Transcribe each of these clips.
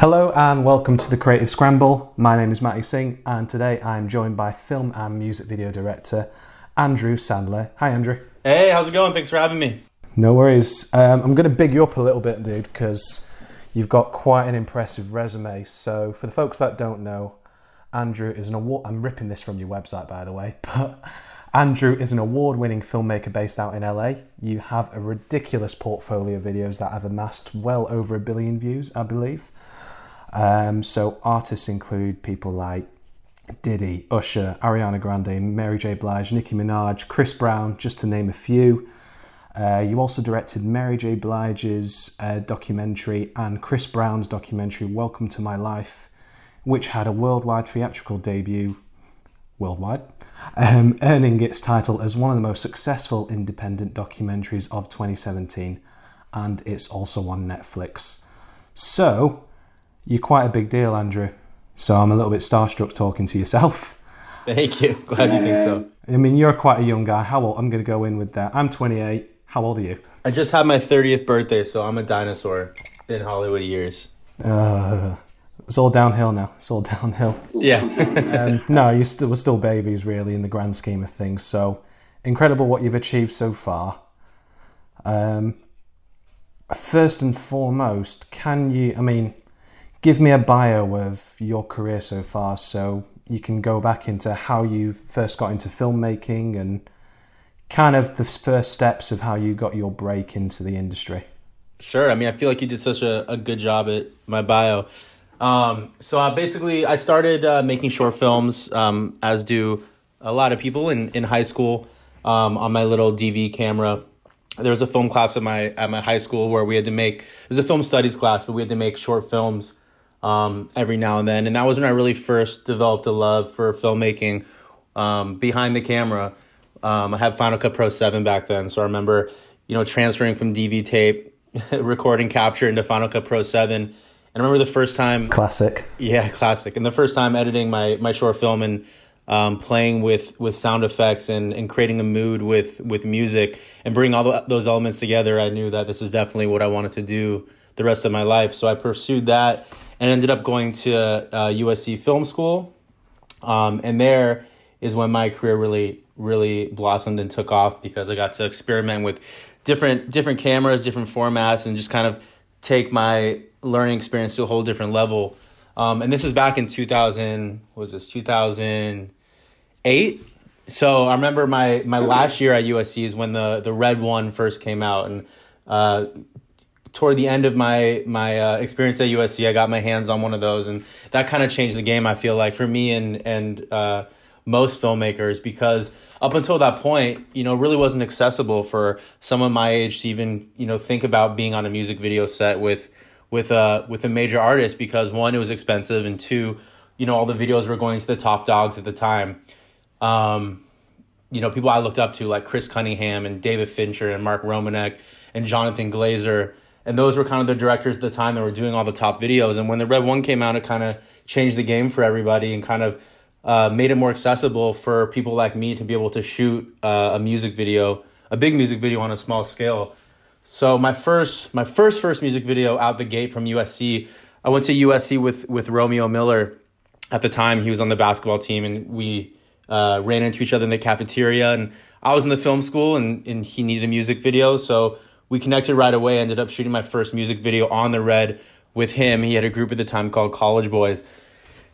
Hello and welcome to the Creative Scramble. My name is Matty Singh, and today I'm joined by film and music video director Andrew Sandler. Hi, Andrew. Hey, how's it going? Thanks for having me. No worries. Um, I'm going to big you up a little bit, dude, because you've got quite an impressive resume. So, for the folks that don't know, Andrew is an award. I'm ripping this from your website, by the way, but Andrew is an award winning filmmaker based out in LA. You have a ridiculous portfolio of videos that have amassed well over a billion views, I believe. Um, so, artists include people like Diddy, Usher, Ariana Grande, Mary J. Blige, Nicki Minaj, Chris Brown, just to name a few. Uh, you also directed Mary J. Blige's uh, documentary and Chris Brown's documentary, Welcome to My Life, which had a worldwide theatrical debut, worldwide, um, earning its title as one of the most successful independent documentaries of 2017, and it's also on Netflix. So, you're quite a big deal, Andrew. So I'm a little bit starstruck talking to yourself. Thank you. Glad you think so. I mean, you're quite a young guy. How old? I'm going to go in with that. I'm 28. How old are you? I just had my 30th birthday, so I'm a dinosaur in Hollywood years. Uh, it's all downhill now. It's all downhill. Yeah. um, no, you still we're still babies, really, in the grand scheme of things. So incredible what you've achieved so far. Um, first and foremost, can you? I mean, give me a bio of your career so far, so you can go back into how you first got into filmmaking and kind of the first steps of how you got your break into the industry. Sure. I mean, I feel like you did such a, a good job at my bio. Um, so uh, basically, I started uh, making short films, um, as do a lot of people in, in high school, um, on my little DV camera. There was a film class at my at my high school where we had to make. It was a film studies class, but we had to make short films um, every now and then, and that was when I really first developed a love for filmmaking um, behind the camera. Um, I had Final Cut Pro Seven back then, so I remember, you know, transferring from DV tape, recording capture into Final Cut Pro Seven and I remember the first time classic. Yeah, classic. And the first time editing my my short film and um, playing with with sound effects and, and creating a mood with with music and bringing all the, those elements together, I knew that this is definitely what I wanted to do the rest of my life. So I pursued that and ended up going to uh, USC Film School. Um, and there is when my career really really blossomed and took off because I got to experiment with different different cameras, different formats, and just kind of take my learning experience to a whole different level. Um, and this is back in 2000, was this 2008? So I remember my, my last year at USC is when the, the Red One first came out. And uh, toward the end of my, my uh, experience at USC, I got my hands on one of those. And that kind of changed the game, I feel like, for me and, and uh, most filmmakers because up until that point, you know, really wasn't accessible for someone my age to even, you know, think about being on a music video set with with a with a major artist because one, it was expensive, and two, you know, all the videos were going to the top dogs at the time. Um, you know, people I looked up to like Chris Cunningham and David Fincher and Mark Romanek and Jonathan Glazer. And those were kind of the directors at the time that were doing all the top videos. And when the Red One came out, it kind of changed the game for everybody and kind of uh, made it more accessible for people like me to be able to shoot uh, a music video, a big music video on a small scale. So my first, my first first music video out the gate from USC, I went to USC with with Romeo Miller. At the time, he was on the basketball team, and we uh, ran into each other in the cafeteria. And I was in the film school, and and he needed a music video, so we connected right away. Ended up shooting my first music video on the Red with him. He had a group at the time called College Boyys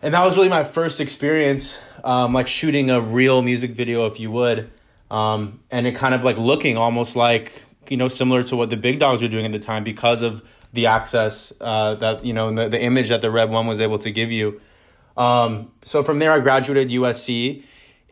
and that was really my first experience um, like shooting a real music video if you would um, and it kind of like looking almost like you know similar to what the big dogs were doing at the time because of the access uh, that you know the, the image that the red one was able to give you um, so from there i graduated usc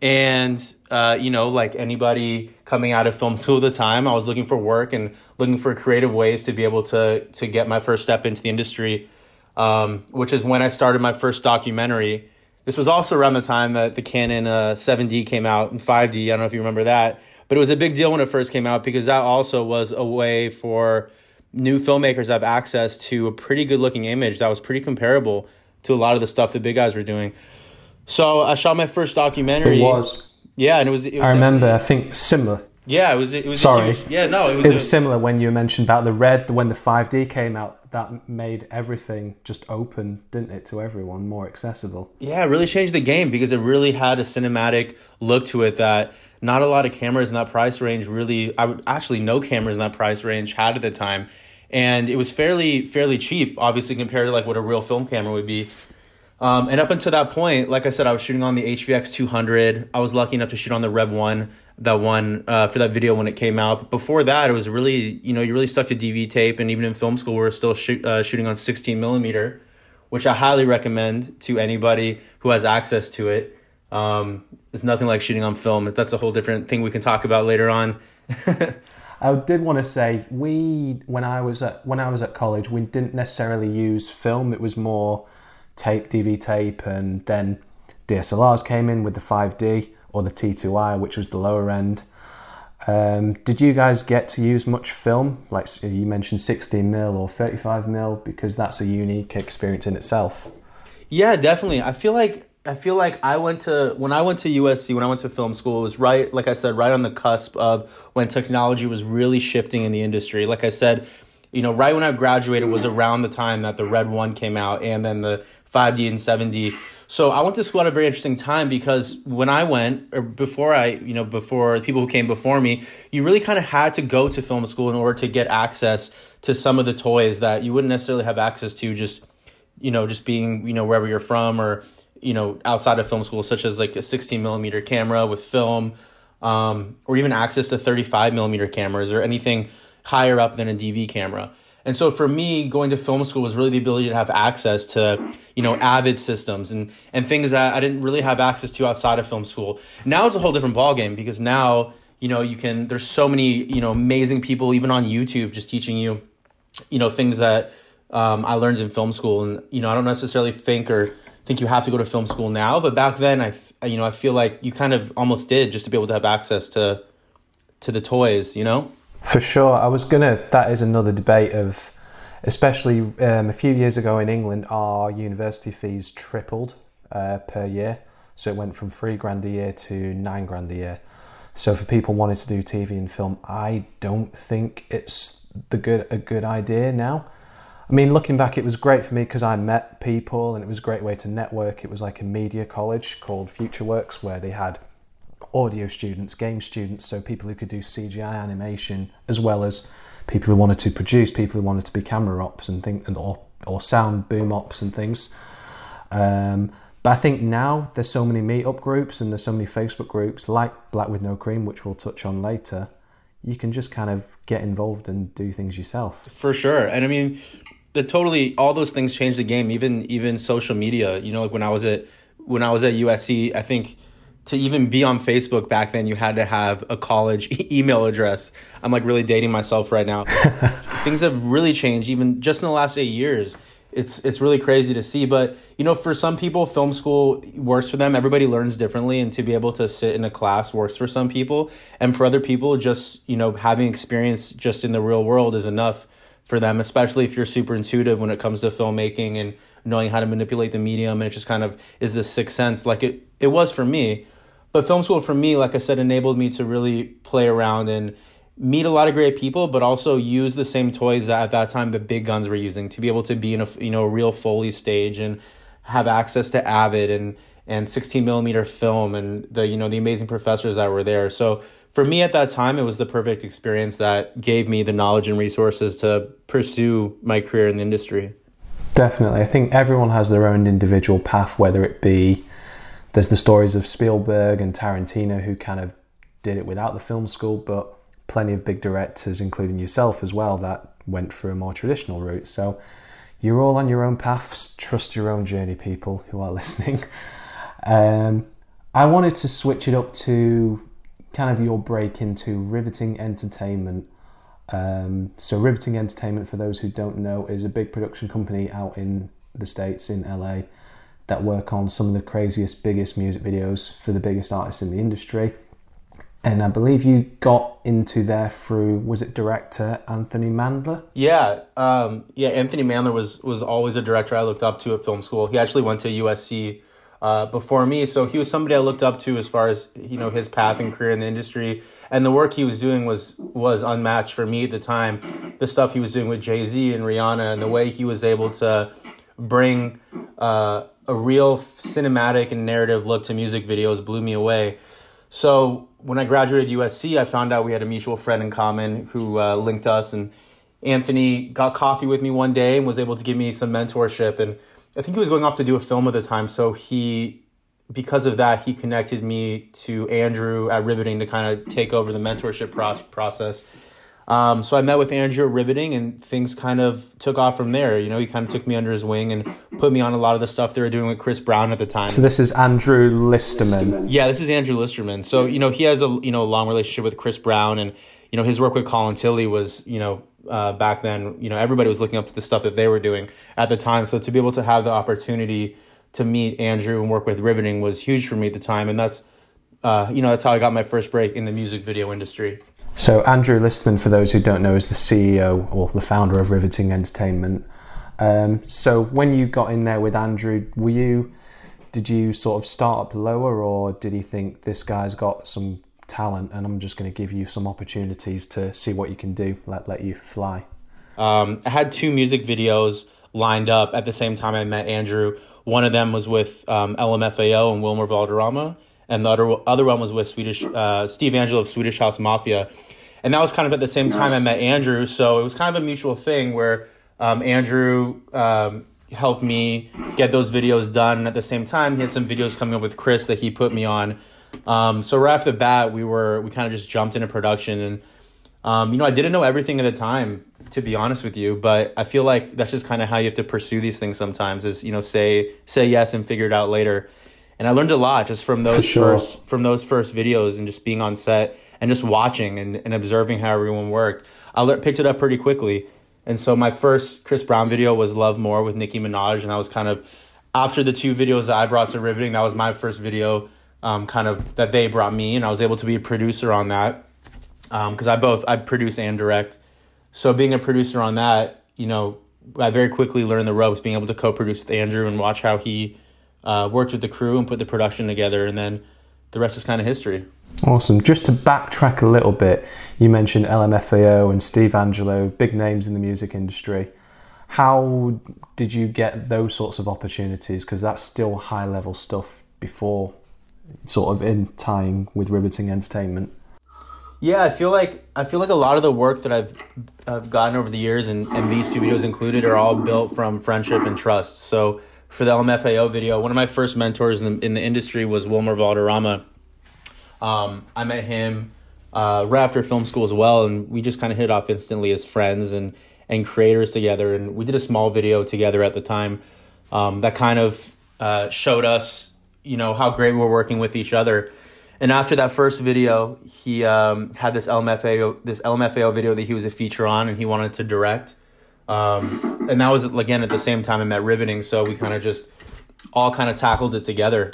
and uh, you know like anybody coming out of film school at the time i was looking for work and looking for creative ways to be able to to get my first step into the industry um, which is when I started my first documentary. This was also around the time that the Canon uh, 7D came out and 5D. I don't know if you remember that, but it was a big deal when it first came out because that also was a way for new filmmakers to have access to a pretty good looking image that was pretty comparable to a lot of the stuff the big guys were doing. So I shot my first documentary. It was. Yeah, and it was. It was I remember. I think similar. Yeah, it was. It was. Sorry. huge- yeah, no, it was. It a- was similar when you mentioned about the red when the 5D came out. That made everything just open, didn't it, to everyone, more accessible. Yeah, it really changed the game because it really had a cinematic look to it that not a lot of cameras in that price range really I would actually no cameras in that price range had at the time. And it was fairly fairly cheap, obviously compared to like what a real film camera would be. Um, and up until that point, like I said, I was shooting on the HVX 200. I was lucky enough to shoot on the Red 1, that one uh, for that video when it came out. But before that, it was really, you know, you really stuck to DV tape. And even in film school, we were still uh, shooting on 16 millimeter, which I highly recommend to anybody who has access to it. Um, there's nothing like shooting on film. That's a whole different thing we can talk about later on. I did want to say we when I was at when I was at college we didn't necessarily use film. It was more tape, DV tape, and then DSLRs came in with the 5D or the T2i, which was the lower end. Um, did you guys get to use much film? Like you mentioned, 16 mil or 35 mil, because that's a unique experience in itself. Yeah, definitely. I feel like I feel like I went to when I went to USC when I went to film school it was right like I said right on the cusp of when technology was really shifting in the industry. Like I said, you know, right when I graduated was around the time that the Red 1 came out and then the 5D and 7D. So I went to school at a very interesting time because when I went or before I, you know, before people who came before me, you really kind of had to go to film school in order to get access to some of the toys that you wouldn't necessarily have access to just you know, just being, you know, wherever you're from or, you know, outside of film school, such as like a 16 millimeter camera with film, um, or even access to 35 millimeter cameras or anything higher up than a DV camera. And so for me, going to film school was really the ability to have access to, you know, Avid systems and, and things that I didn't really have access to outside of film school. Now it's a whole different ballgame because now, you know, you can, there's so many, you know, amazing people, even on YouTube, just teaching you, you know, things that, um, I learned in film school, and you know I don't necessarily think or think you have to go to film school now, but back then I, you know, I feel like you kind of almost did just to be able to have access to to the toys, you know. For sure, I was gonna. That is another debate of, especially um, a few years ago in England, our university fees tripled uh, per year. So it went from three grand a year to nine grand a year. So for people wanting to do TV and film, I don't think it's the good a good idea now. I mean, looking back, it was great for me because I met people and it was a great way to network. It was like a media college called FutureWorks where they had audio students, game students, so people who could do CGI animation as well as people who wanted to produce, people who wanted to be camera ops and think and or or sound boom ops and things. Um, but I think now there's so many meetup groups and there's so many Facebook groups like Black with No Cream, which we'll touch on later. You can just kind of get involved and do things yourself. For sure, and I mean, the totally all those things changed the game. Even even social media. You know, like when I was at when I was at USC, I think to even be on Facebook back then, you had to have a college email address. I'm like really dating myself right now. Things have really changed, even just in the last eight years. It's it's really crazy to see, but you know, for some people, film school works for them. Everybody learns differently, and to be able to sit in a class works for some people, and for other people, just you know, having experience just in the real world is enough for them. Especially if you're super intuitive when it comes to filmmaking and knowing how to manipulate the medium, and it just kind of is this sixth sense, like it it was for me. But film school for me, like I said, enabled me to really play around and meet a lot of great people, but also use the same toys that at that time the big guns were using to be able to be in a you know a real Foley stage and have access to Avid and and 16 millimeter film and the you know the amazing professors that were there. So for me at that time, it was the perfect experience that gave me the knowledge and resources to pursue my career in the industry. Definitely. I think everyone has their own individual path, whether it be there's the stories of Spielberg and Tarantino who kind of did it without the film school, but plenty of big directors, including yourself as well, that went through a more traditional route. So you're all on your own paths. Trust your own journey, people who are listening. Um, I wanted to switch it up to kind of your break into riveting entertainment. Um, so, Riveting Entertainment, for those who don't know, is a big production company out in the States, in LA, that work on some of the craziest, biggest music videos for the biggest artists in the industry. And I believe you got into there through, was it director Anthony Mandler? Yeah, um, yeah. Anthony Mandler was was always a director I looked up to at film school. He actually went to USC uh, before me. So he was somebody I looked up to as far as you know his path and career in the industry, and the work he was doing was was unmatched for me at the time. The stuff he was doing with Jay Z and Rihanna, and the way he was able to bring uh, a real cinematic and narrative look to music videos blew me away. So when I graduated USC, I found out we had a mutual friend in common who uh, linked us, and Anthony got coffee with me one day and was able to give me some mentorship. And I think he was going off to do a film at the time, so he, because of that, he connected me to Andrew at Riveting to kind of take over the mentorship pro- process. Um, so I met with Andrew Riveting, and things kind of took off from there. You know, he kind of took me under his wing and put me on a lot of the stuff they were doing with Chris Brown at the time. So this is Andrew Listerman. Yeah, this is Andrew Listerman. So you know, he has a you know long relationship with Chris Brown, and you know his work with Colin Tilley was you know uh, back then. You know, everybody was looking up to the stuff that they were doing at the time. So to be able to have the opportunity to meet Andrew and work with Riveting was huge for me at the time, and that's uh, you know that's how I got my first break in the music video industry. So Andrew Listerman, for those who don't know, is the CEO or the founder of Riveting Entertainment. Um, so when you got in there with Andrew, were you did you sort of start up lower, or did he think this guy's got some talent and I'm just going to give you some opportunities to see what you can do, let let you fly? Um, I had two music videos lined up at the same time I met Andrew. One of them was with um, LMFAO and Wilmer Valderrama, and the other other one was with Swedish uh, Steve Angello of Swedish House Mafia, and that was kind of at the same time I met Andrew. So it was kind of a mutual thing where um, Andrew um, helped me get those videos done. And at the same time, he had some videos coming up with Chris that he put me on. Um, so right off the bat, we were we kind of just jumped into production, and um, you know I didn't know everything at the time, to be honest with you. But I feel like that's just kind of how you have to pursue these things sometimes. Is you know say say yes and figure it out later. And I learned a lot just from those sure. first from those first videos and just being on set and just watching and, and observing how everyone worked. I le- picked it up pretty quickly. And so my first Chris Brown video was Love More with Nicki Minaj, and I was kind of after the two videos that I brought to Riveting, that was my first video um, kind of that they brought me, and I was able to be a producer on that because um, I both I produce and direct. So being a producer on that, you know, I very quickly learned the ropes, being able to co-produce with Andrew and watch how he uh, worked with the crew and put the production together, and then the rest is kind of history. Awesome. Just to backtrack a little bit, you mentioned LMFAO and Steve Angello, big names in the music industry. How did you get those sorts of opportunities? Because that's still high level stuff before sort of in tying with riveting entertainment. Yeah, I feel like I feel like a lot of the work that I've I've gotten over the years, and, and these two videos included, are all built from friendship and trust. So for the LMFAO video, one of my first mentors in the, in the industry was Wilmer Valderrama. Um, I met him uh, right after film school as well, and we just kind of hit off instantly as friends and and creators together. And we did a small video together at the time um, that kind of uh, showed us you know how great we're working with each other. And after that first video, he um, had this LMFAO this LMFAO video that he was a feature on, and he wanted to direct. Um, and that was again at the same time I met Riveting, so we kind of just all kind of tackled it together.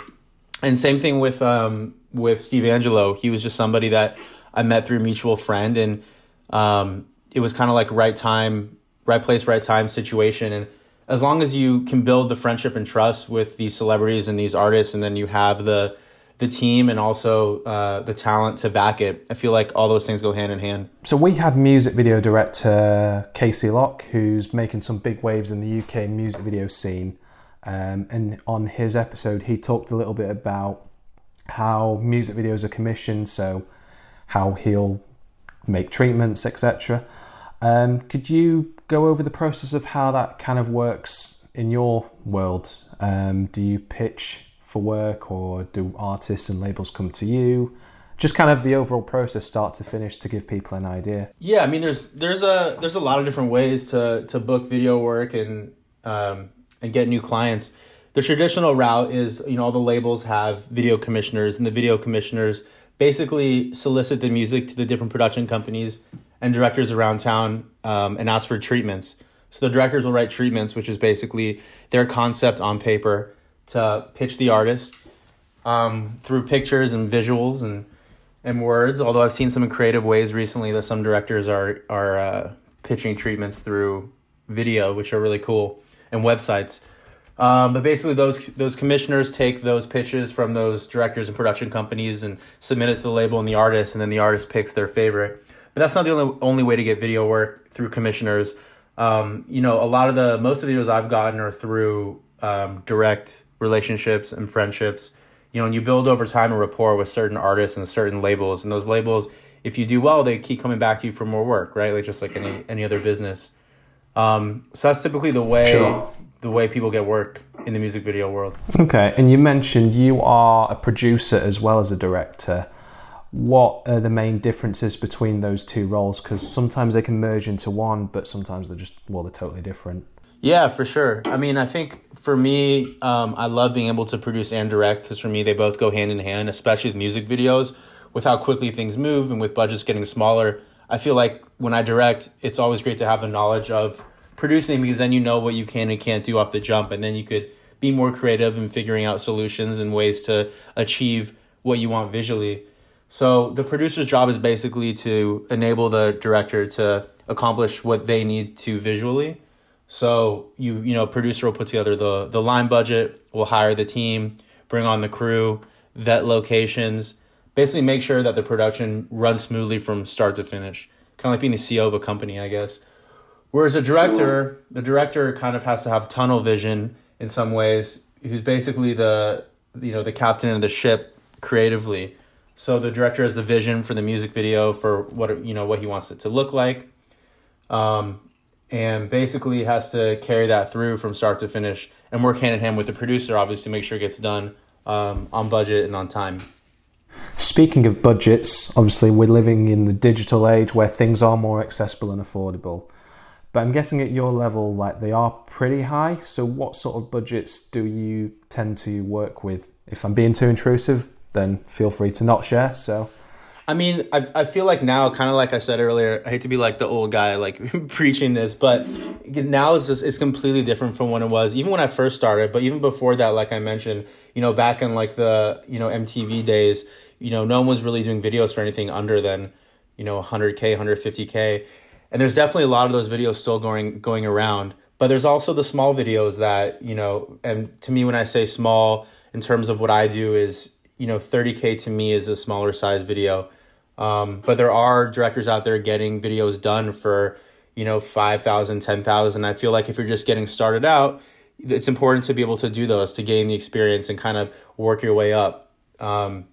And same thing with um, with Steve Angello. He was just somebody that I met through a mutual friend, and um, it was kind of like right time, right place, right time situation. And as long as you can build the friendship and trust with these celebrities and these artists, and then you have the the team and also uh, the talent to back it, I feel like all those things go hand in hand. So we had music video director Casey Locke, who's making some big waves in the UK music video scene. Um, and on his episode, he talked a little bit about how music videos are commissioned, so how he'll make treatments, etc. Um, could you go over the process of how that kind of works in your world? Um, do you pitch for work, or do artists and labels come to you? Just kind of the overall process, start to finish, to give people an idea. Yeah, I mean, there's there's a there's a lot of different ways to to book video work and um, and get new clients. The traditional route is, you know, all the labels have video commissioners, and the video commissioners basically solicit the music to the different production companies and directors around town um, and ask for treatments. So the directors will write treatments, which is basically their concept on paper to pitch the artist um, through pictures and visuals and and words. Although I've seen some creative ways recently that some directors are are uh, pitching treatments through video, which are really cool, and websites. Um, but basically, those those commissioners take those pitches from those directors and production companies and submit it to the label and the artist, and then the artist picks their favorite. But that's not the only only way to get video work through commissioners. Um, you know, a lot of the most of the videos I've gotten are through um, direct relationships and friendships. You know, and you build over time a rapport with certain artists and certain labels, and those labels, if you do well, they keep coming back to you for more work, right? Like just like any any other business. Um, so that's typically the way Sure. the way people get work in the music video world. Okay, and you mentioned you are a producer as well as a director. What are the main differences between those two roles? Because sometimes they can merge into one, but sometimes they're just well, they're totally different. Yeah, for sure. I mean, I think for me, um, I love being able to produce and direct because for me, they both go hand in hand, especially with music videos. With how quickly things move and with budgets getting smaller, I feel like when I direct, it's always great to have the knowledge of producing because then you know what you can and can't do off the jump, and then you could be more creative in figuring out solutions and ways to achieve what you want visually. So the producer's job is basically to enable the director to accomplish what they need to visually. So you you know producer will put together the the line budget, will hire the team, bring on the crew, vet locations, basically make sure that the production runs smoothly from start to finish. Kind of like being the CEO of a company, I guess. Whereas a director, the director kind of has to have tunnel vision in some ways. Who's basically the you know the captain of the ship creatively. So the director has the vision for the music video for what you know what he wants it to look like. Um, and basically has to carry that through from start to finish and work hand in hand with the producer, obviously, to make sure it gets done um, on budget and on time. Speaking of budgets, obviously we're living in the digital age where things are more accessible and affordable. But I'm guessing at your level, like they are pretty high. So what sort of budgets do you tend to work with? If I'm being too intrusive, then feel free to not share. So I mean, I, I feel like now, kind of like I said earlier, I hate to be like the old guy, like preaching this, but now it's just it's completely different from when it was, even when I first started. But even before that, like I mentioned, you know, back in like the you know MTV days, you know, no one was really doing videos for anything under than you know 100k, 150k, and there's definitely a lot of those videos still going going around. But there's also the small videos that you know, and to me, when I say small in terms of what I do, is you know 30k to me is a smaller size video. Um, but there are directors out there getting videos done for, you know, 5,000, 10,000. I feel like if you're just getting started out, it's important to be able to do those to gain the experience and kind of work your way up. Um,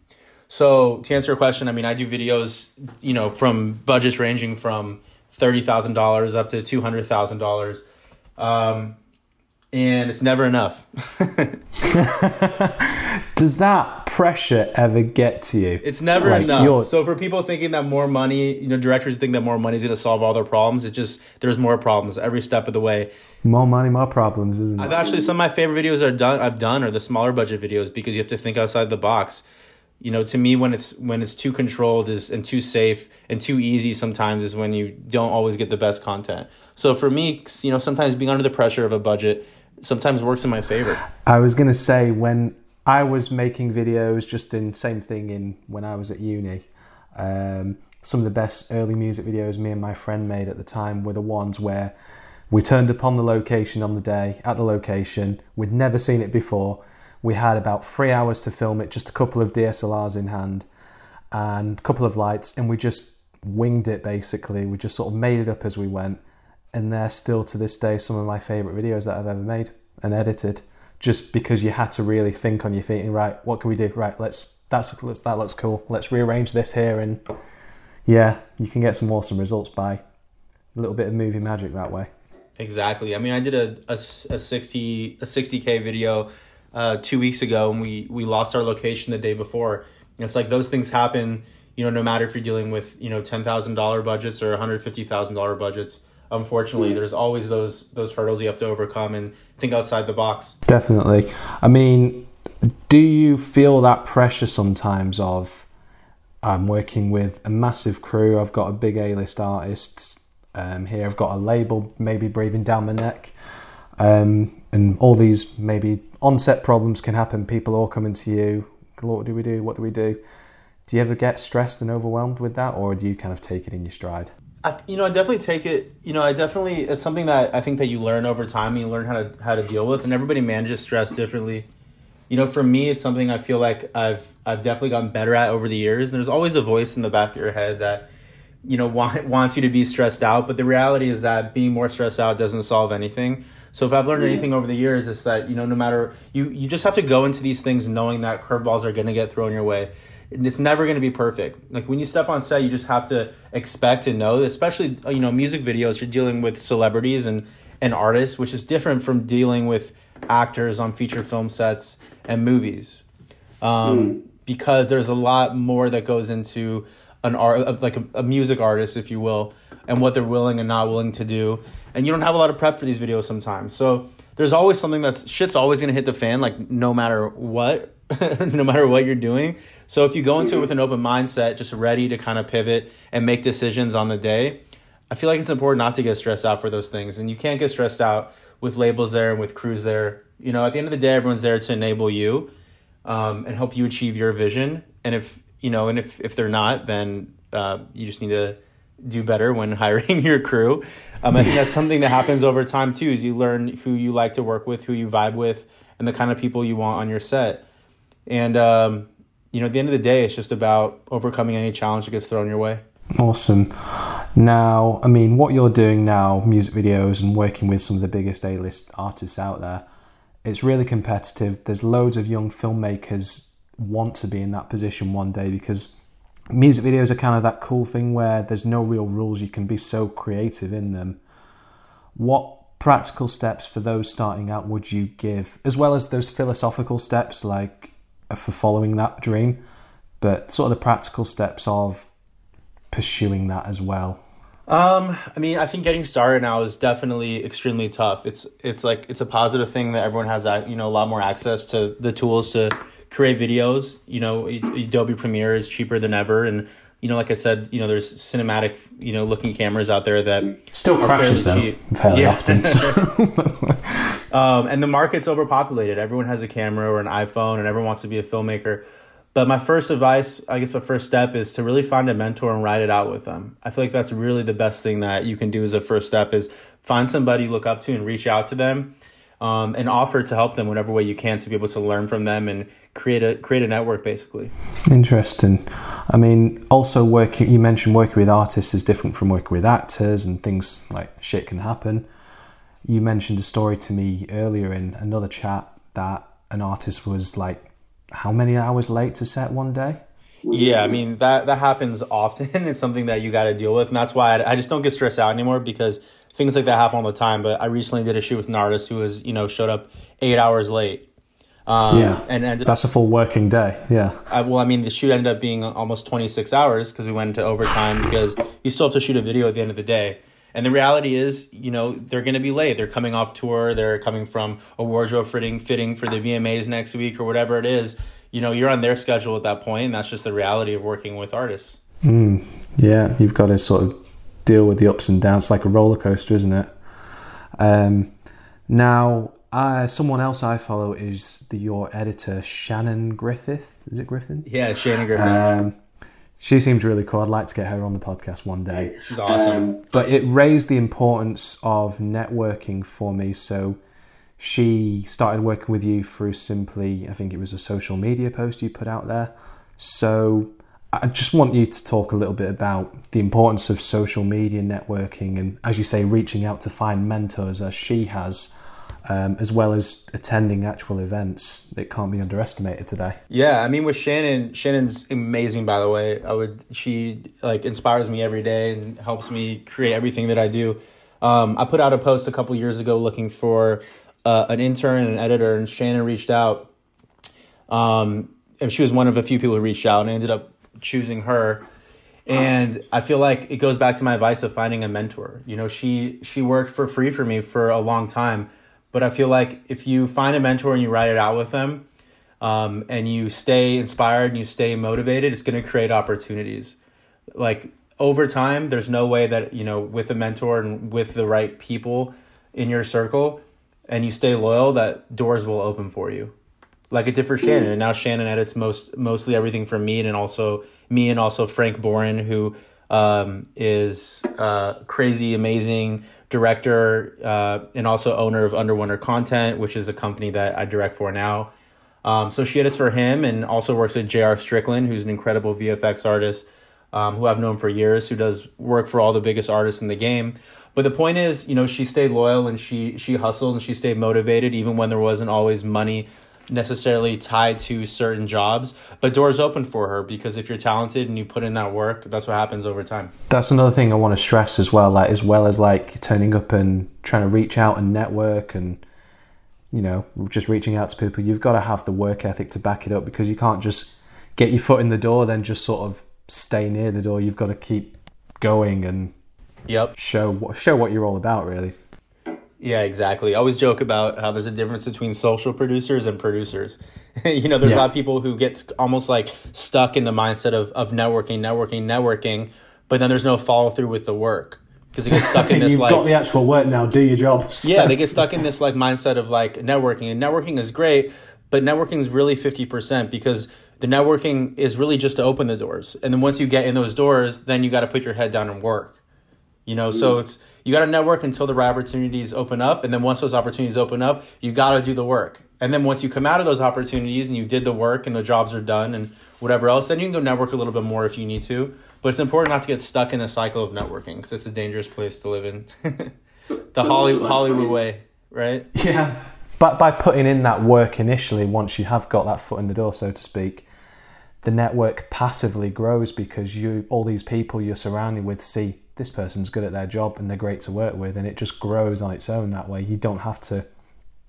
so to answer your question, I mean, I do videos, you know, from budgets ranging from $30,000 up to $200,000. Um, and it's never enough. does that pressure ever get to you? It's never Like, you're- enough. So for people thinking that more money, you know, directors think that more money is going to solve all their problems, it just there's more problems every step of the way. More money, more problems, isn't it? I've actually some of my favorite videos are done I've done are the smaller budget videos because you have to think outside the box. You know, to me when it's when it's too controlled is and too safe and too easy sometimes is when you don't always get the best content. So for me, you know, sometimes being under the pressure of a budget sometimes works in my favor. I was going to say when I was making videos, just in same thing in when I was at uni. Um, some of the best early music videos me and my friend made at the time were the ones where we turned upon the location on the day at the location. We'd never seen it before. We had about three hours to film it, just a couple of DSLRs in hand and a couple of lights, and we just winged it basically. We just sort of made it up as we went, and they're still to this day some of my favorite videos that I've ever made and edited. Just because you had to really think on your feet and right, what can we do? Right, let's that's that looks cool. Let's rearrange this here, and yeah, you can get some awesome results by a little bit of movie magic that way. Exactly. I mean, I did a, a, a 60 a 60k video uh, two weeks ago, and we we lost our location the day before. And it's like those things happen. You know, no matter if you're dealing with you know ten thousand dollar budgets or one hundred fifty thousand dollar budgets. Unfortunately, there's always those those hurdles you have to overcome and think outside the box. Definitely. I mean, do you feel that pressure sometimes of I'm working with a massive crew, I've got a big A-list artist um, here, I've got a label maybe breathing down my neck, um, and all these maybe on-set problems can happen. People all coming to you, what do we do? What do we do? Do you ever get stressed and overwhelmed with that, or do you kind of take it in your stride? I, you know, I definitely take it. You know, I definitely it's something that I think that you learn over time. You learn how to how to deal with, and everybody manages stress differently. You know, for me, it's something I feel like I've I've definitely gotten better at over the years. And there's always a voice in the back of your head that you know want, wants you to be stressed out, but the reality is that being more stressed out doesn't solve anything. So if I've learned mm-hmm. anything over the years, it's that you know no matter you you just have to go into these things knowing that curveballs are going to get thrown your way it's never going to be perfect. Like when you step on set, you just have to expect and know, especially you know music videos. You're dealing with celebrities and and artists, which is different from dealing with actors on feature film sets and movies, um, mm. because there's a lot more that goes into an art, like a, a music artist, if you will, and what they're willing and not willing to do. And you don't have a lot of prep for these videos sometimes, so there's always something that's shit's always gonna hit the fan, like no matter what, no matter what you're doing. So if you go into it with an open mindset, just ready to kind of pivot and make decisions on the day, I feel like it's important not to get stressed out for those things. And you can't get stressed out with labels there and with crews there. You know, at the end of the day, everyone's there to enable you um, and help you achieve your vision. And if you know, and if if they're not, then uh, you just need to do better when hiring your crew. Um, I think that's something that happens over time too. Is you learn who you like to work with, who you vibe with, and the kind of people you want on your set. And um, you know, at the end of the day, it's just about overcoming any challenge that gets thrown your way. Awesome. Now, I mean, what you're doing now, music videos and working with some of the biggest A list artists out there, it's really competitive. There's loads of young filmmakers want to be in that position one day because music videos are kind of that cool thing where there's no real rules. You can be so creative in them. What practical steps for those starting out would you give, as well as those philosophical steps like for following that dream, but sort of the practical steps of pursuing that as well. Um, I mean, I think getting started now is definitely extremely tough. It's it's like it's a positive thing that everyone has you know a lot more access to the tools to create videos. You know, Adobe Premiere is cheaper than ever, and you know, like I said, you know, there's cinematic, you know, looking cameras out there that still crashes them fairly yeah. often. So. um, and the market's overpopulated. Everyone has a camera or an iPhone, and everyone wants to be a filmmaker. But my first advice, I guess, my first step is to really find a mentor and write it out with them. I feel like that's really the best thing that you can do as a first step is find somebody you look up to and reach out to them um, and offer to help them whatever way you can to be able to learn from them and create a create a network basically. Interesting. I mean, also working. You mentioned working with artists is different from working with actors, and things like shit can happen. You mentioned a story to me earlier in another chat that an artist was like how many hours late to set one day. Yeah, I mean that that happens often. it's something that you got to deal with, and that's why I, I just don't get stressed out anymore because things like that happen all the time. But I recently did a shoot with an artist who was, you know, showed up eight hours late. Um, yeah, and ended that's a full working day. Yeah. I, well, I mean, the shoot ended up being almost 26 hours because we went into overtime because you still have to shoot a video at the end of the day. And the reality is, you know, they're going to be late. They're coming off tour. They're coming from a wardrobe fitting, fitting for the VMAs next week or whatever it is. You know, you're on their schedule at that point, and that's just the reality of working with artists. Mm, yeah, you've got to sort of deal with the ups and downs. It's like a roller coaster, isn't it? Um, now, uh, someone else I follow is the, your editor, Shannon Griffith. Is it Griffin? Yeah, Shannon Griffith. Um, she seems really cool. I'd like to get her on the podcast one day. She's awesome. Um, but it raised the importance of networking for me. So she started working with you through simply, I think it was a social media post you put out there. So I just want you to talk a little bit about the importance of social media networking and, as you say, reaching out to find mentors as she has, um, as well as attending actual events that can't be underestimated today. Yeah, I mean, with Shannon, Shannon's amazing. By the way, I would she like inspires me every day and helps me create everything that I do. Um, I put out a post a couple years ago looking for uh, an intern and an editor, and Shannon reached out. Um, and she was one of a few people who reached out, and ended up choosing her. And i feel like it goes back to my advice of finding a mentor. You know she she worked for free for me for a long time but i feel like if you find a mentor and you write it out with them um, and you stay inspired and you stay motivated it's going to create opportunities. Like over time there's no way that you know with a mentor and with the right people in your circle and you stay loyal that doors will open for you like it did for Shannon. And now Shannon edits most mostly everything for me and also me and also Frank Borin, who um, is uh, crazy, amazing director uh, and also owner of Underwonder Content, which is a company that I direct for now. Um, so she edits for him and also works with J.R. Strickland, who's an incredible VFX artist um, who I've known for years, who does work for all the biggest artists in the game. But the point is, you know, she stayed loyal and she she hustled and she stayed motivated even when there wasn't always money necessarily tied to certain jobs, but doors open for her because if you're talented and you put in that work, that's what happens over time. That's another thing I want to stress as well, like as well as like turning up and trying to reach out and network and you know, just reaching out to people, you've got to have the work ethic to back it up because you can't just get your foot in the door then just sort of stay near the door. You've got to keep going and yep. show show what you're all about really. Yeah, exactly. I always joke about how there's a difference between social producers and producers. you know, there's yeah. a lot of people who get almost like stuck in the mindset of, of networking, networking, networking, but then there's no follow through with the work because they get stuck in this You've like got the actual work now. Do your job. yeah, they get stuck in this like mindset of like networking, and networking is great, but networking is really fifty percent because the networking is really just to open the doors, and then once you get in those doors, then you got to put your head down and work. You know, so mm. it's you got to network until the right opportunities open up and then once those opportunities open up you got to do the work. And then once you come out of those opportunities and you did the work and the jobs are done and whatever else then you can go network a little bit more if you need to. But it's important not to get stuck in the cycle of networking because it's a dangerous place to live in. The hollywood, hollywood way right? Yeah. But by putting in that work initially once you have got that foot in the door so to speak the network passively grows because you all these people you're surrounded with see this person's good at their job and they're great to work with, and it just grows on its own that way. You don't have to.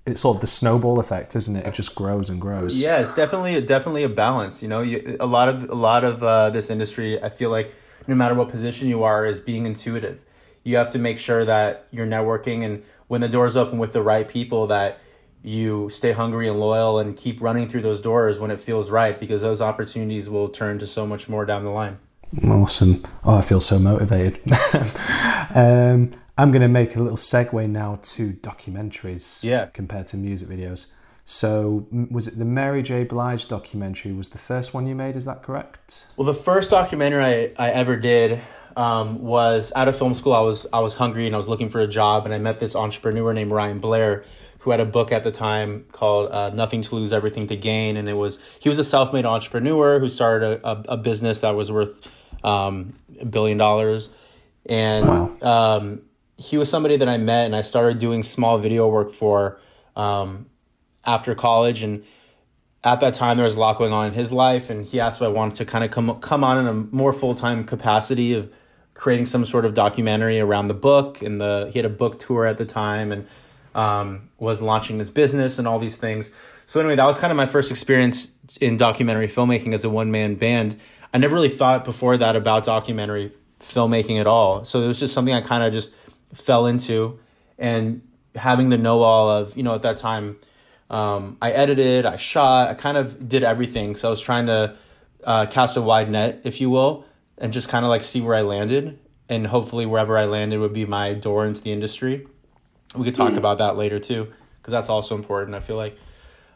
It's sort of the snowball effect, isn't it? It just grows and grows. Yeah, it's definitely definitely a balance. You know, you, a lot of a lot of uh, this industry, I feel like no matter what position you are, is being intuitive. You have to make sure that you're networking, and when the doors open with the right people, that you stay hungry and loyal and keep running through those doors when it feels right, because those opportunities will turn to so much more down the line. Awesome. Oh, I feel so motivated. um, I'm going to make a little segue now to documentaries yeah. compared to music videos. So, was it the Mary J. Blige documentary? Was the first one you made? Is that correct? Well, the first documentary I, I ever did um, was out of film school. I was I was hungry and I was looking for a job, and I met this entrepreneur named Ryan Blair, who had a book at the time called uh, "Nothing to Lose, Everything to Gain," and it was he was a self made entrepreneur who started a, a, a business that was worth um, a billion dollars. And wow. um, he was somebody that I met and I started doing small video work for um, after college. And at that time, there was a lot going on in his life. And he asked if I wanted to kind of come, come on in a more full time capacity of creating some sort of documentary around the book. And the he had a book tour at the time and um, was launching this business and all these things. So anyway, that was kind of my first experience in documentary filmmaking as a one man band. I never really thought before that about documentary filmmaking at all. So it was just something I kind of just fell into, and having the know all of you know at that time, um, I edited, I shot, I kind of did everything. So I was trying to uh, cast a wide net, if you will, and just kind of like see where I landed, and hopefully wherever I landed would be my door into the industry. We could talk mm. about that later too, because that's also important. I feel like.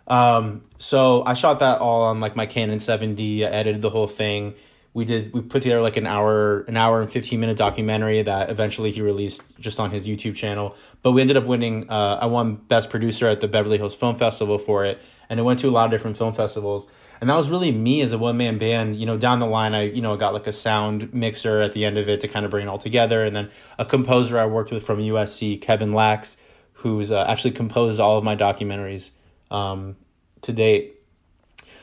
Um, so I shot that all on like my Canon 7D. I edited the whole thing. We did we put together like an hour an hour and 15 minute documentary that eventually he released just on his YouTube channel. But we ended up winning uh, I won best producer at the Beverly Hills Film Festival for it and it went to a lot of different film festivals. And that was really me as a one man band. You know, down the line, I you know got like a sound mixer at the end of it to kind of bring it all together, and then a composer I worked with from USC, Kevin Lax, who's uh, actually composed all of my documentaries um, to date.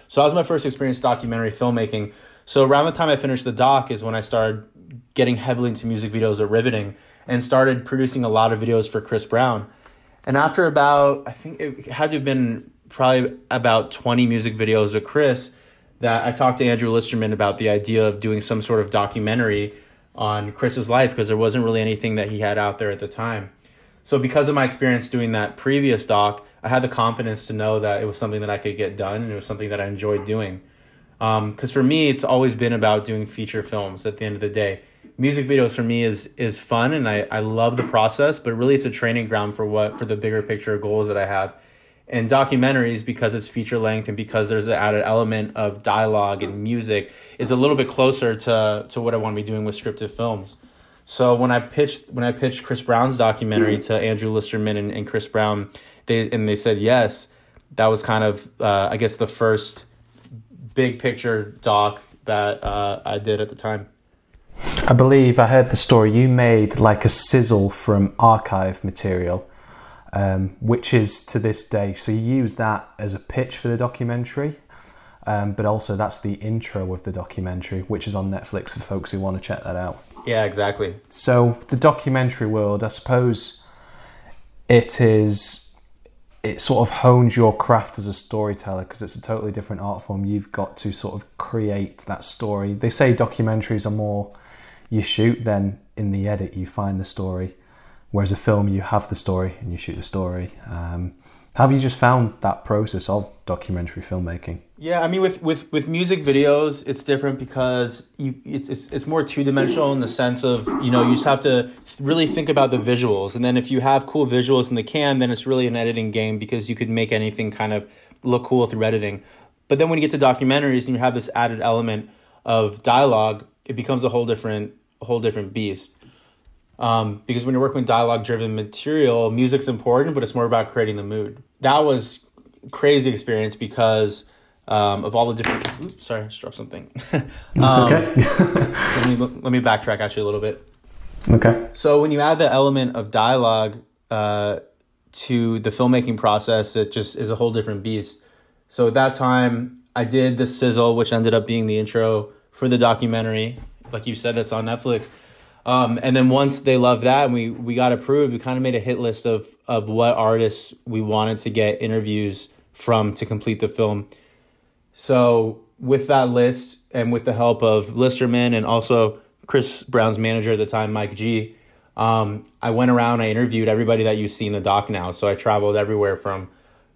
So that was my first experience documentary filmmaking. So around the time I finished the doc is when I started getting heavily into music videos at Riveting and started producing a lot of videos for Chris Brown. And after about, I think it had to have been probably about 20 music videos with Chris, that I talked to Andrew Listerman about the idea of doing some sort of documentary on Chris's life because there wasn't really anything that he had out there at the time. So because of my experience doing that previous doc, I had the confidence to know that it was something that I could get done and it was something that I enjoyed doing. Because um, for me, it's always been about doing feature films. At the end of the day, music videos for me is is fun and I, I love the process, but really it's a training ground for what for the bigger picture goals that I have. And documentaries, because it's feature length and because there's the added element of dialogue and music, is a little bit closer to to what I want to be doing with scripted films. So when I pitched when I pitched Chris Brown's documentary to Andrew Listerman and, and Chris Brown, they and they said yes. That was kind of uh, I guess the first big picture doc that uh, I did at the time. I believe I heard the story. You made like a sizzle from archive material, um, which is to this day. So you use that as a pitch for the documentary, um, but also that's the intro of the documentary, which is on Netflix for folks who want to check that out. Yeah, exactly. So the documentary world, I suppose, it is. It sort of hones your craft as a storyteller because it's a totally different art form. You've got to sort of create that story. They say documentaries are more you shoot, then in the edit you find the story. Whereas a film, you have the story and you shoot the story. Um, have you just found that process of documentary filmmaking? Yeah, I mean, with with with music videos, it's different because you it's it's, it's more two dimensional in the sense of you know you just have to really think about the visuals, and then if you have cool visuals in the can, then it's really an editing game because you could make anything kind of look cool through editing. But then when you get to documentaries and you have this added element of dialogue, it becomes a whole different a whole different beast. Um, because when you're working with dialogue driven material, music's important, but it's more about creating the mood. That was crazy experience because um, of all the different. Oops, sorry, I just dropped something. That's um, okay. let, me, let me backtrack actually a little bit. Okay. So when you add the element of dialogue uh, to the filmmaking process, it just is a whole different beast. So at that time, I did the sizzle, which ended up being the intro for the documentary like you said, that's on Netflix. Um, and then once they loved that and we, we got approved, we kind of made a hit list of, of what artists we wanted to get interviews from to complete the film. So with that list and with the help of Listerman and also Chris Brown's manager at the time, Mike G, um, I went around, I interviewed everybody that you see in the doc now. So I traveled everywhere from,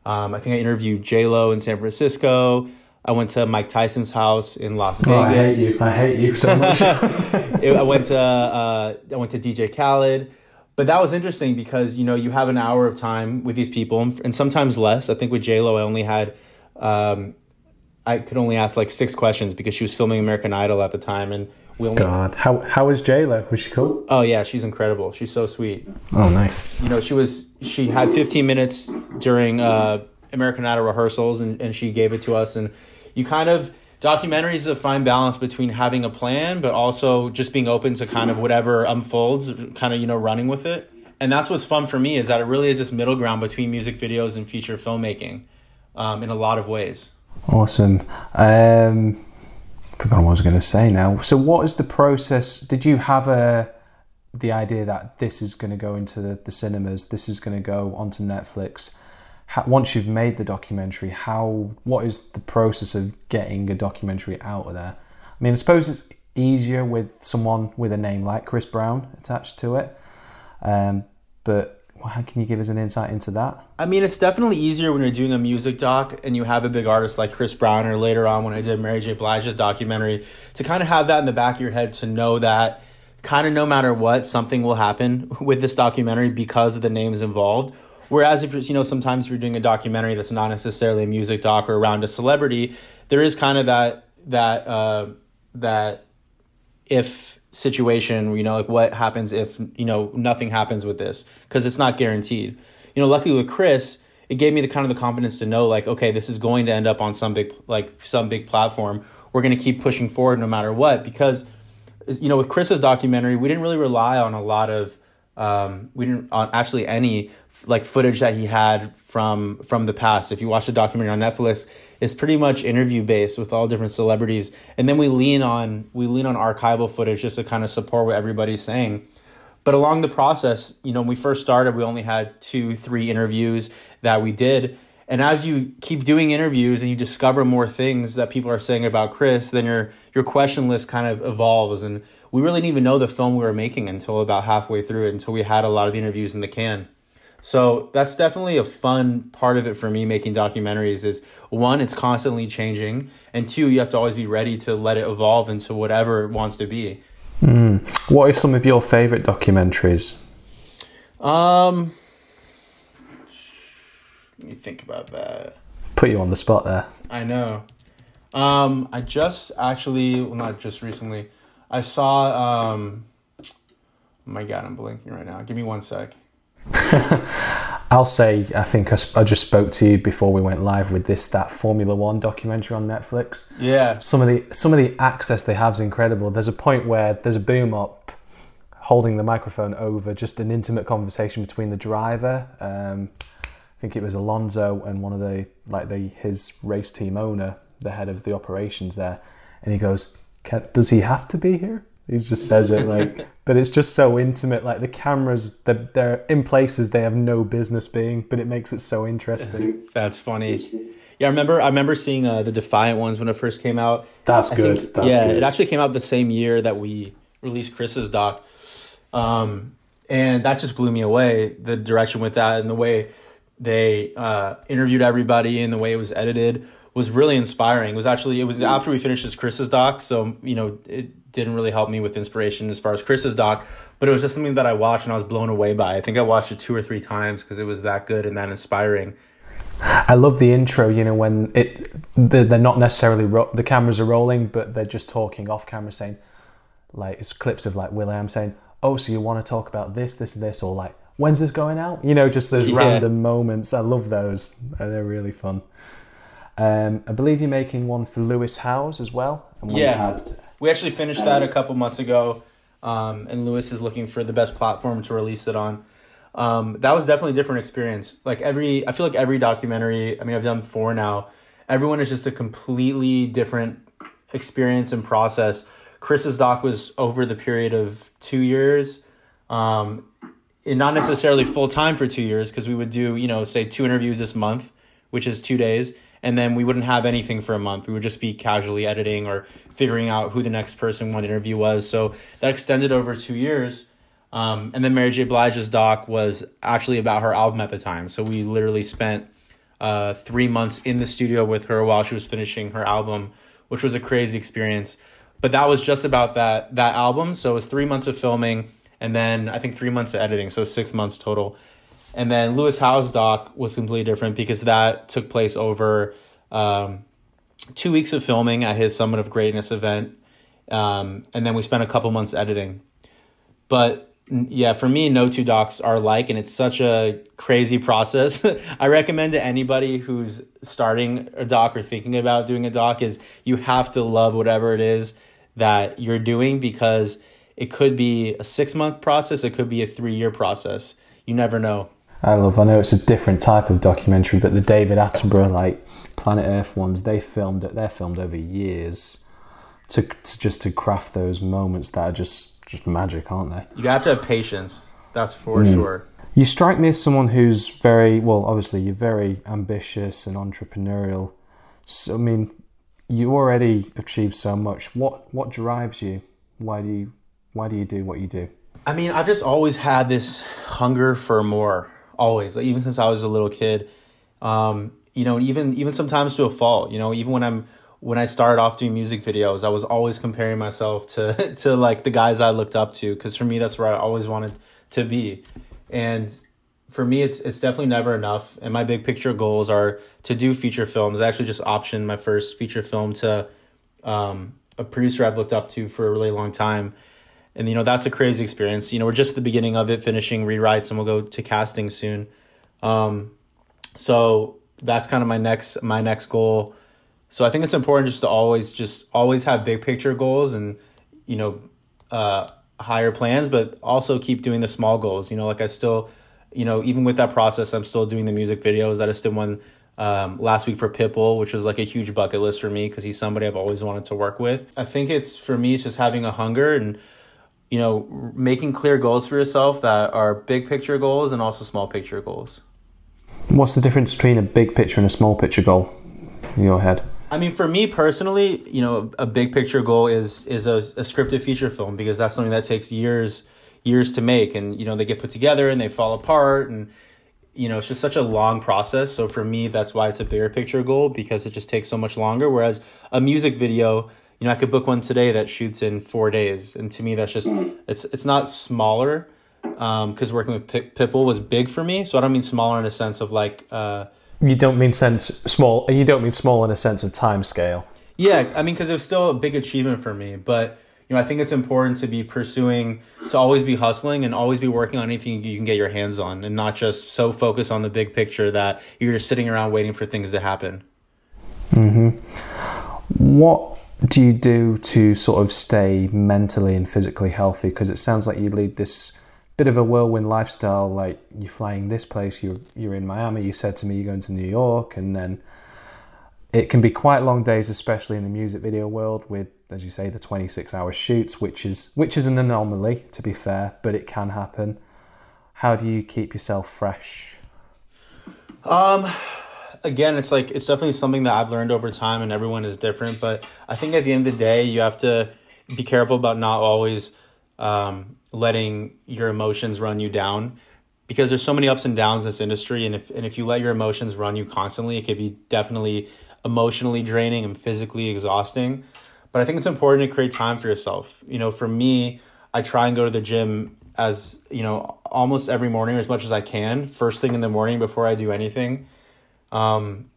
um, I think I interviewed J Lo in San Francisco. I went to Mike Tyson's house in Las Vegas. Oh, I hate you. I hate you so much. I went to uh, I went to DJ Khaled, but that was interesting because you know you have an hour of time with these people and sometimes less. I think with J Lo, I only had um, I could only ask like six questions because she was filming American Idol at the time, and we only. God, how how was J Lo? Was she cool? Oh yeah, she's incredible. She's so sweet. Oh nice. You know, she was she had 15 minutes during uh, American Idol rehearsals, and and she gave it to us and you kind of documentaries is a fine balance between having a plan but also just being open to kind of whatever unfolds kind of you know running with it and that's what's fun for me is that it really is this middle ground between music videos and feature filmmaking um, in a lot of ways awesome um I forgot what I was going to say now. So, what is the process? Did you have a the idea that this is going to go into the, the cinemas, this is going to go onto Netflix? how, once you've made the documentary, how what is the process of getting a documentary out of there? I mean, I suppose it's easier with someone with a name like Chris Brown attached to it, um, but can you give us an insight into that? I mean, it's definitely easier when you're doing a music doc and you have a big artist like Chris Brown, or later on when I did Mary J. Blige's documentary, to kind of have that in the back of your head to know that kind of no matter what, something will happen with this documentary because of the names involved Whereas if you know sometimes if you're doing a documentary that's not necessarily a music doc or around a celebrity, there is kind of that that uh, that if situation, you know, like what happens if you know nothing happens with this because it's not guaranteed. You know, luckily with Chris, it gave me the kind of the confidence to know like okay, this is going to end up on some big like some big platform. We're going to keep pushing forward no matter what because you know with Chris's documentary, we didn't really rely on a lot of um, we didn't on actually any like footage that he had from from the past. If you watch the documentary on Netflix, it's pretty much interview based with all different celebrities, and then we lean on we lean on archival footage just to kind of support what everybody's saying. But along the process, you know, when we first started, we only had two, three interviews that we did. And as you keep doing interviews and you discover more things that people are saying about Chris, then your your question list kind of evolves. And we really didn't even know the film we were making until about halfway through it, until we had a lot of the interviews in the can. So that's definitely a fun part of it for me making documentaries is one, it's constantly changing, and two, you have to always be ready to let it evolve into whatever it wants to be. Mm. What are some of your favorite documentaries? Um, Let me think about that. Put you on the spot there. I know. Um, I just actually, well, not just recently. I saw. Um, oh my God, I'm blinking right now. Give me one sec. I'll say, I think I, I just spoke to you before we went live with this that Formula One documentary on Netflix. Yeah. Some of the some of the access they have is incredible. There's a point where there's a boom up holding the microphone over just an intimate conversation between the driver. Um, think it was Alonso and one of the like the his race team owner, the head of the operations there, and he goes, Can, "Does he have to be here?" He just says it like, but it's just so intimate. Like the cameras, they're, they're in places they have no business being, but it makes it so interesting. That's funny. Yeah, I remember. I remember seeing uh, the Defiant ones when it first came out. That's I good. think- That's yeah, good. it actually came out the same year that we released Chris's doc, um, and that just blew me away. The direction with that and the way they uh, interviewed everybody and the way it was edited was really inspiring. It was actually it was after we finished his Chris's doc, so you know it didn't really help me with inspiration as far as Chris's doc, but it was just something that I watched and I was blown away by. I think I watched it two or three times because it was that good and that inspiring. I love the intro. You know when it they're, they're not necessarily ro- the cameras are rolling, but they're just talking off camera, saying like it's clips of like Will.i.am saying, "Oh, so you want to talk about this, this, this," or like, "When's this going out?" You know, just those Yeah. random moments. I love those. Uh, They're really fun. Um, I believe you're making one for Lewis Howes as well. And we Yeah. had- We actually finished that a couple months ago, um, and Lewis is looking for the best platform to release it on. Um, that was definitely a different experience. Like every, I feel like every documentary. I mean, I've done four now. Everyone is just a completely different experience and process. Chris's doc was over the period of two years, um, and not necessarily full time for two years because we would do, you know, say two interviews this month, which is two days, and then we wouldn't have anything for a month. We would just be casually editing or figuring out who the next person to interview was. So that extended over two years. Um, and then Mary J. Blige's doc was actually about her album at the time. So we literally spent uh, three months in the studio with her while she was finishing her album, which was a crazy experience. But that was just about that that album. So it was three months of filming, and then I think three months of editing. So six months total. And then Lewis Howes' doc was completely different because that took place over um, two weeks of filming at his Summit of Greatness event, um, and then we spent a couple months editing. But yeah, for me, no two docs are alike, and it's such a crazy process. I recommend to anybody who's starting a doc or thinking about doing a doc is you have to love whatever it is that you're doing because it could be a six month process, it could be a three year process. You never know. I love. I know it's a different type of documentary, but the David Attenborough, like Planet Earth ones, they filmed it. They're filmed over years to, to just to craft those moments that are just just magic, aren't they? You have to have patience. That's for hmm. sure. You strike me as someone who's very well. Obviously, you're very ambitious and entrepreneurial. So, I mean, you already achieved so much. What what drives you? Why do you why do you do what you do? I mean, I've just always had this hunger for more. Always, like even since I was a little kid. Um, you know, even even sometimes to a fault. You know, even when I'm when I started off doing music videos, I was always comparing myself to to like the guys I looked up to because for me that's where I always wanted to be. And for me, it's it's definitely never enough. And my big picture goals are to do feature films. I actually just optioned my first feature film to um, a producer I've looked up to for a really long time. And you know that's a crazy experience. You know we're just at the beginning of it, finishing rewrites, and we'll go to casting soon. Um, so that's kind of my next my next goal. So I think it's important just to always just always have big picture goals and you know uh, higher plans, but also keep doing the small goals. You know, like I still, you know, even with that process, I'm still doing the music videos. I just did one um, last week for Pitbull, which was like a huge bucket list for me because he's somebody I've always wanted to work with. I think it's for me, it's just having a hunger and you know making clear goals for yourself that are big picture goals and also small picture goals. What's the difference between a big picture and a small picture goal in your head? I mean, for me personally, you know, a big picture goal is is a, a scripted feature film because that's something that takes years years to make, and you know they get put together and they fall apart, and you know it's just such a long process. So for me, that's why it's a bigger picture goal because it just takes so much longer. Whereas a music video, you know, I could book one today that shoots in four days, and to me, that's just it's it's not smaller because working with Pit- Pitbull was big for me. So I don't mean smaller in a sense of like uh, You don't mean sense small. You don't mean small in a sense of time scale. Yeah, I mean, because it was still a big achievement for me, but you know, I think it's important to be pursuing, to always be hustling and always be working on anything you can get your hands on, and not just so focused on the big picture that you're just sitting around waiting for things to happen. hmm What do you do to sort of stay mentally and physically healthy? Because it sounds like you lead this bit of a whirlwind lifestyle. Like you're flying this place, you're you're in Miami. You said to me you're going to New York, and then it can be quite long days, especially in the music video world, with as you say the 26 hour shoots, which is which is an anomaly to be fair, but it can happen. How do you keep yourself fresh? Um, again, it's like it's definitely something that I've learned over time, and everyone is different. But I think at the end of the day, you have to be careful about not always um, letting your emotions run you down because there's so many ups and downs in this industry and if and if you let your emotions run you constantly it could be definitely emotionally draining and physically exhausting but i think it's important to create time for yourself you know for me i try and go to the gym as you know almost every morning as much as i can first thing in the morning before i do anything um,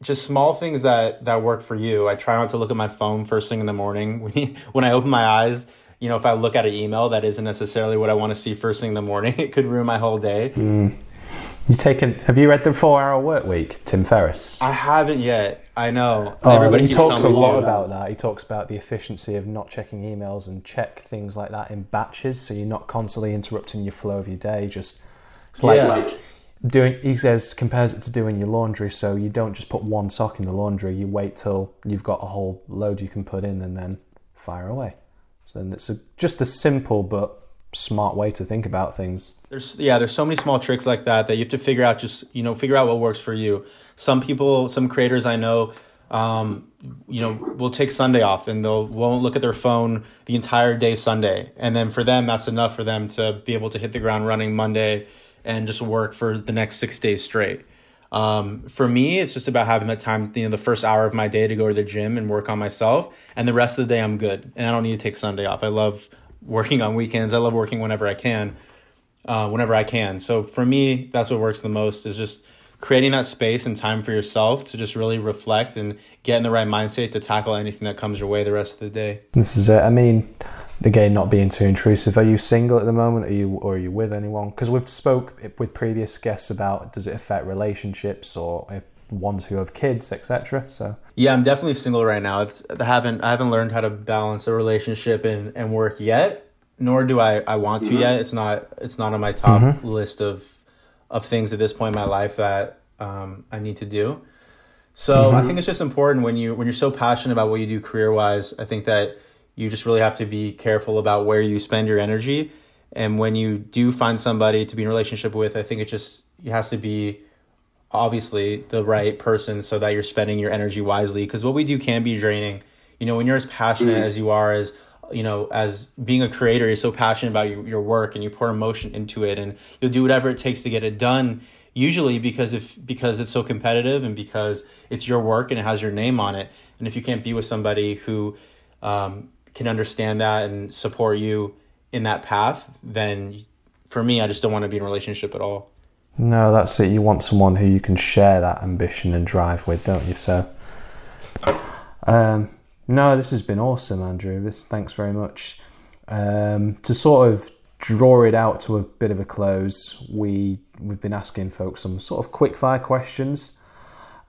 just small things that that work for you i try not to look at my phone first thing in the morning when, when i open my eyes you know, if I look at an email that isn't necessarily what I want to see first thing in the morning, it could ruin my whole day. Mm. You taken? Have you read the Four Hour Work Week, Tim Ferriss? I haven't yet. I know. Oh, Everybody he talks a lot about that. He talks about the efficiency of not checking emails and check things like that in batches, so you're not constantly interrupting your flow of your day. Just it's like yeah. Doing. He says compares it to doing your laundry, so you don't just put one sock in the laundry. You wait till you've got a whole load you can put in, and then fire away. So it's a, just a simple but smart way to think about things. There's yeah, there's so many small tricks like that that you have to figure out. Just you know, figure out what works for you. Some people, some creators I know, um, you know, will take Sunday off and they'll won't look at their phone the entire day Sunday, and then for them that's enough for them to be able to hit the ground running Monday and just work for the next six days straight. Um, for me, it's just about having that time, you know, the first hour of my day to go to the gym and work on myself, and the rest of the day I'm good, and I don't need to take Sunday off. I love working on weekends. I love working whenever I can, uh, whenever I can. So for me, that's what works the most is just creating that space and time for yourself to just really reflect and get in the right mindset to tackle anything that comes your way the rest of the day. This is it. I mean, again, not being too intrusive. Are you single at the moment? Are you or are you with anyone? Because we've spoke with previous guests about does it affect relationships or if ones who have kids, etc. So yeah, I'm definitely single right now. It's I haven't I haven't learned how to balance a relationship and, and work yet. Nor do I, I want to mm-hmm. yet. It's not it's not on my top mm-hmm. list of of things at this point in my life that um, I need to do. So mm-hmm. I think it's just important when you when you're so passionate about what you do career wise. I think that you just really have to be careful about where you spend your energy. And when you do find somebody to be in a relationship with, I think it just it has to be obviously the right person so that you're spending your energy wisely. Because what we do can be draining. You know, when you're as passionate mm-hmm. as you are as you know, as being a creator, you're so passionate about your, your work and you pour emotion into it and you'll do whatever it takes to get it done. Usually because if because it's so competitive and because it's your work and it has your name on it. And if you can't be with somebody who um, can understand that and support you in that path, then for me, I just don't want to be in a relationship at all. No, that's it. You want someone who you can share that ambition and drive with, don't you? So, um, no, this has been awesome, Andrew. This, thanks very much. Um, to sort of draw it out to a bit of a close, we we've been asking folks some sort of quick fire questions.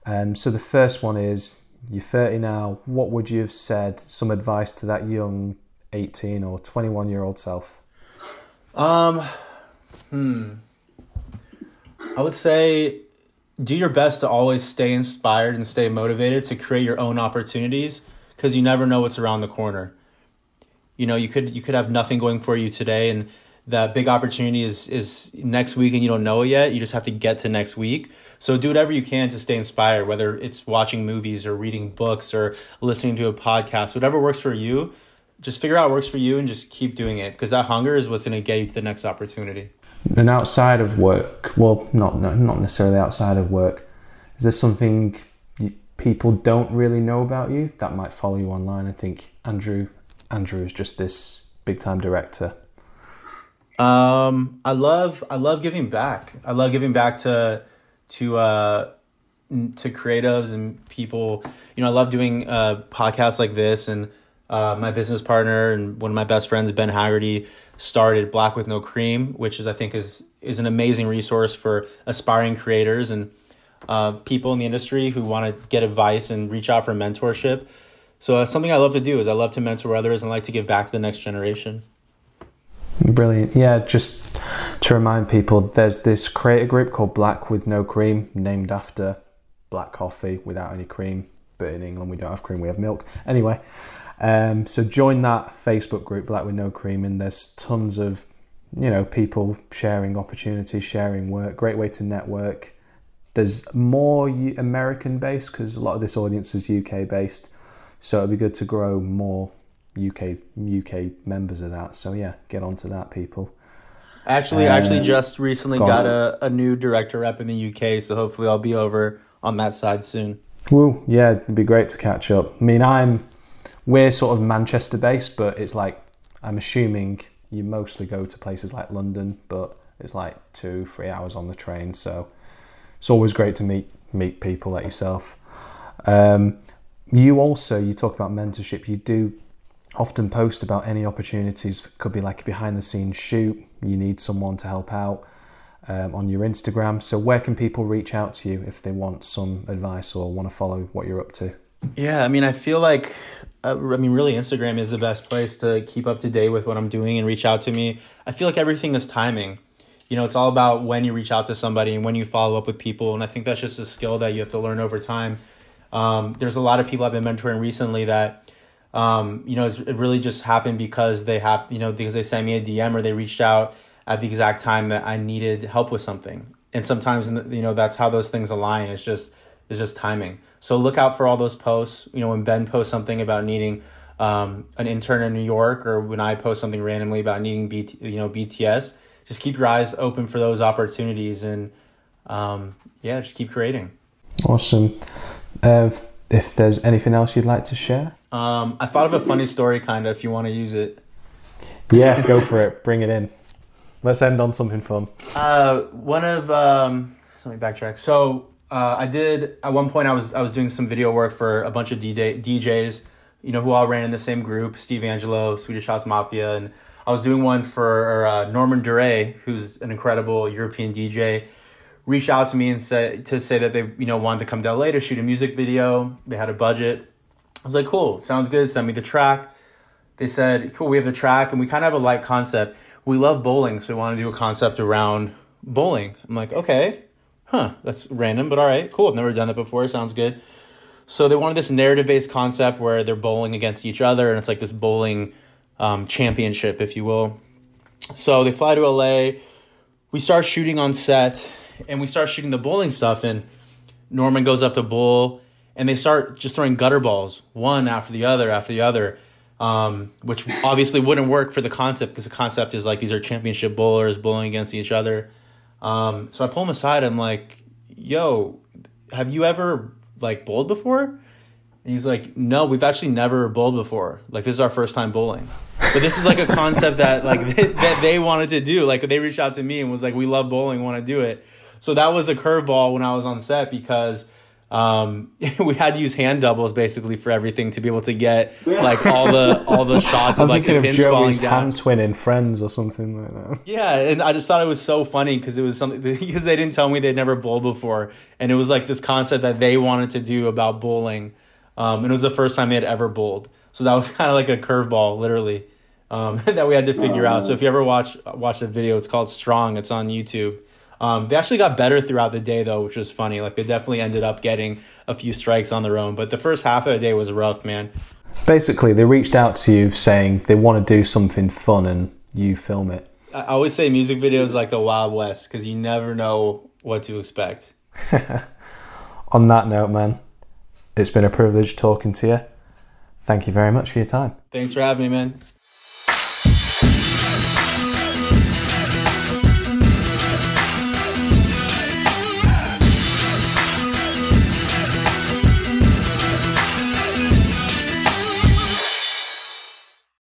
Um, so the first one is you're 30 now. What would you have said? Some advice to that young 18 or 21 year old self? Um, hmm. I would say do your best to always stay inspired and stay motivated to create your own opportunities because you never know what's around the corner. You know, you could you could have nothing going for you today and that big opportunity is is next week and you don't know it yet. You just have to get to next week. So do whatever you can to stay inspired, whether it's watching movies or reading books or listening to a podcast, whatever works for you. Just figure out what works for you and just keep doing it because that hunger is what's going to get you to the next opportunity. And outside of work, well, not not necessarily outside of work, is there something people don't really know about you that might follow you online? I think Andrew Andrew is just this big time director um, I love I love giving back. I love giving back to to uh, to creatives and people. You know, I love doing uh, podcasts like this, and uh, my business partner and one of my best friends, Ben Haggerty, started Black with No Cream, which is I think is is an amazing resource for aspiring creators and uh, people in the industry who want to get advice and reach out for mentorship. So that's something I love to do. Is I love to mentor others and like to give back to the next generation. Brilliant. Yeah, just to remind people, there's this creator group called Black with No Cream, named after black coffee without any cream. But in England, we don't have cream, we have milk. Anyway, um, so join that Facebook group, Black with No Cream, and there's tons of you know people sharing opportunities, sharing work. Great way to network. There's more American based because a lot of this audience is UK based, so it'd be good to grow more UK UK members of that. So yeah, get onto that, people. Actually, um, actually, just recently got a, a new director rep in the UK, so hopefully I'll be over on that side soon. Well, yeah, it'd be great to catch up. I mean, I'm we're sort of Manchester based, but it's like I'm assuming you mostly go to places like London, but it's like two, three hours on the train, so it's always great to meet meet people like yourself. Um, you also you talk about mentorship. You do often post about any opportunities. Could be like a behind the scenes shoot. You need someone to help out um, on your Instagram. So where can people reach out to you if they want some advice or want to follow what you're up to? Yeah, I mean, I feel like, uh, I mean, really, Instagram is the best place to keep up to date with what I'm doing and reach out to me. I feel like everything is timing. You know, it's all about when you reach out to somebody and when you follow up with people. And I think that's just a skill that you have to learn over time. Um, there's a lot of people I've been mentoring recently that, um, you know, it really just happened because they have, you know, because they sent me a DM or they reached out at the exact time that I needed help with something. And sometimes, you know, that's how those things align. It's just it's just timing. So look out for all those posts. You know, when Ben posts something about needing um, an intern in New York, or when I post something randomly about needing BT, you know, BTS, just keep your eyes open for those opportunities, and um, yeah, just keep creating. Awesome. Uh, if there's anything else you'd like to share, um, I thought of a funny story, kind of. If you want to use it, yeah, go for it. Bring it in. Let's end on something fun. Uh, one of um, let me backtrack. So uh, I did at one point. I was I was doing some video work for a bunch of DJ, DJs, you know, who all ran in the same group: Steve Angello, Swedish House Mafia, and I was doing one for uh, Norman Doray, who's an incredible European DJ. Reached out to me and said to say that they you know wanted to come to LA to shoot a music video. They had a budget. I was like, cool, sounds good. Send me the track. They said, cool, we have the track, and we kind of have a light concept. We love bowling, so we want to do a concept around bowling. I'm like, okay, huh, that's random, but all right, cool. I've never done that before. Sounds good. So they wanted this narrative based concept where they're bowling against each other, and it's like this bowling um, championship, if you will. So they fly to LA. We start shooting on set, and we start shooting the bowling stuff. And Norman goes up to bowl, and they start just throwing gutter balls, one after the other after the other, um, which obviously wouldn't work for the concept because the concept is like these are championship bowlers bowling against each other. Um, so I pull him aside. I'm like, "Yo, have you ever like bowled before?" And he's like, "No, we've actually never bowled before. Like this is our first time bowling." But this is like a concept that like that they wanted to do. Like they reached out to me and was like, "We love bowling, want to do it." So that was a curveball when I was on set because um, we had to use hand doubles basically for everything to be able to get like all the all the shots of like the pins falling down. Hand twin in Friends or something like that. Yeah, and I just thought it was so funny because it was something because they didn't tell me they'd never bowled before, and it was like this concept that they wanted to do about bowling, um, and it was the first time they had ever bowled. So that was kind of like a curveball, literally, um, that we had to figure out. So if you ever watch watch the video, it's called Strong. It's on YouTube. Um, they actually got better throughout the day though, which was funny. Like they definitely ended up getting a few strikes on their own, but the first half of the day was rough, man. Basically, they reached out to you saying they want to do something fun and you film it. I always say music videos like the Wild West because you never know what to expect. on that note, man, it's been a privilege talking to you. Thank you very much for your time. Thanks for having me, man.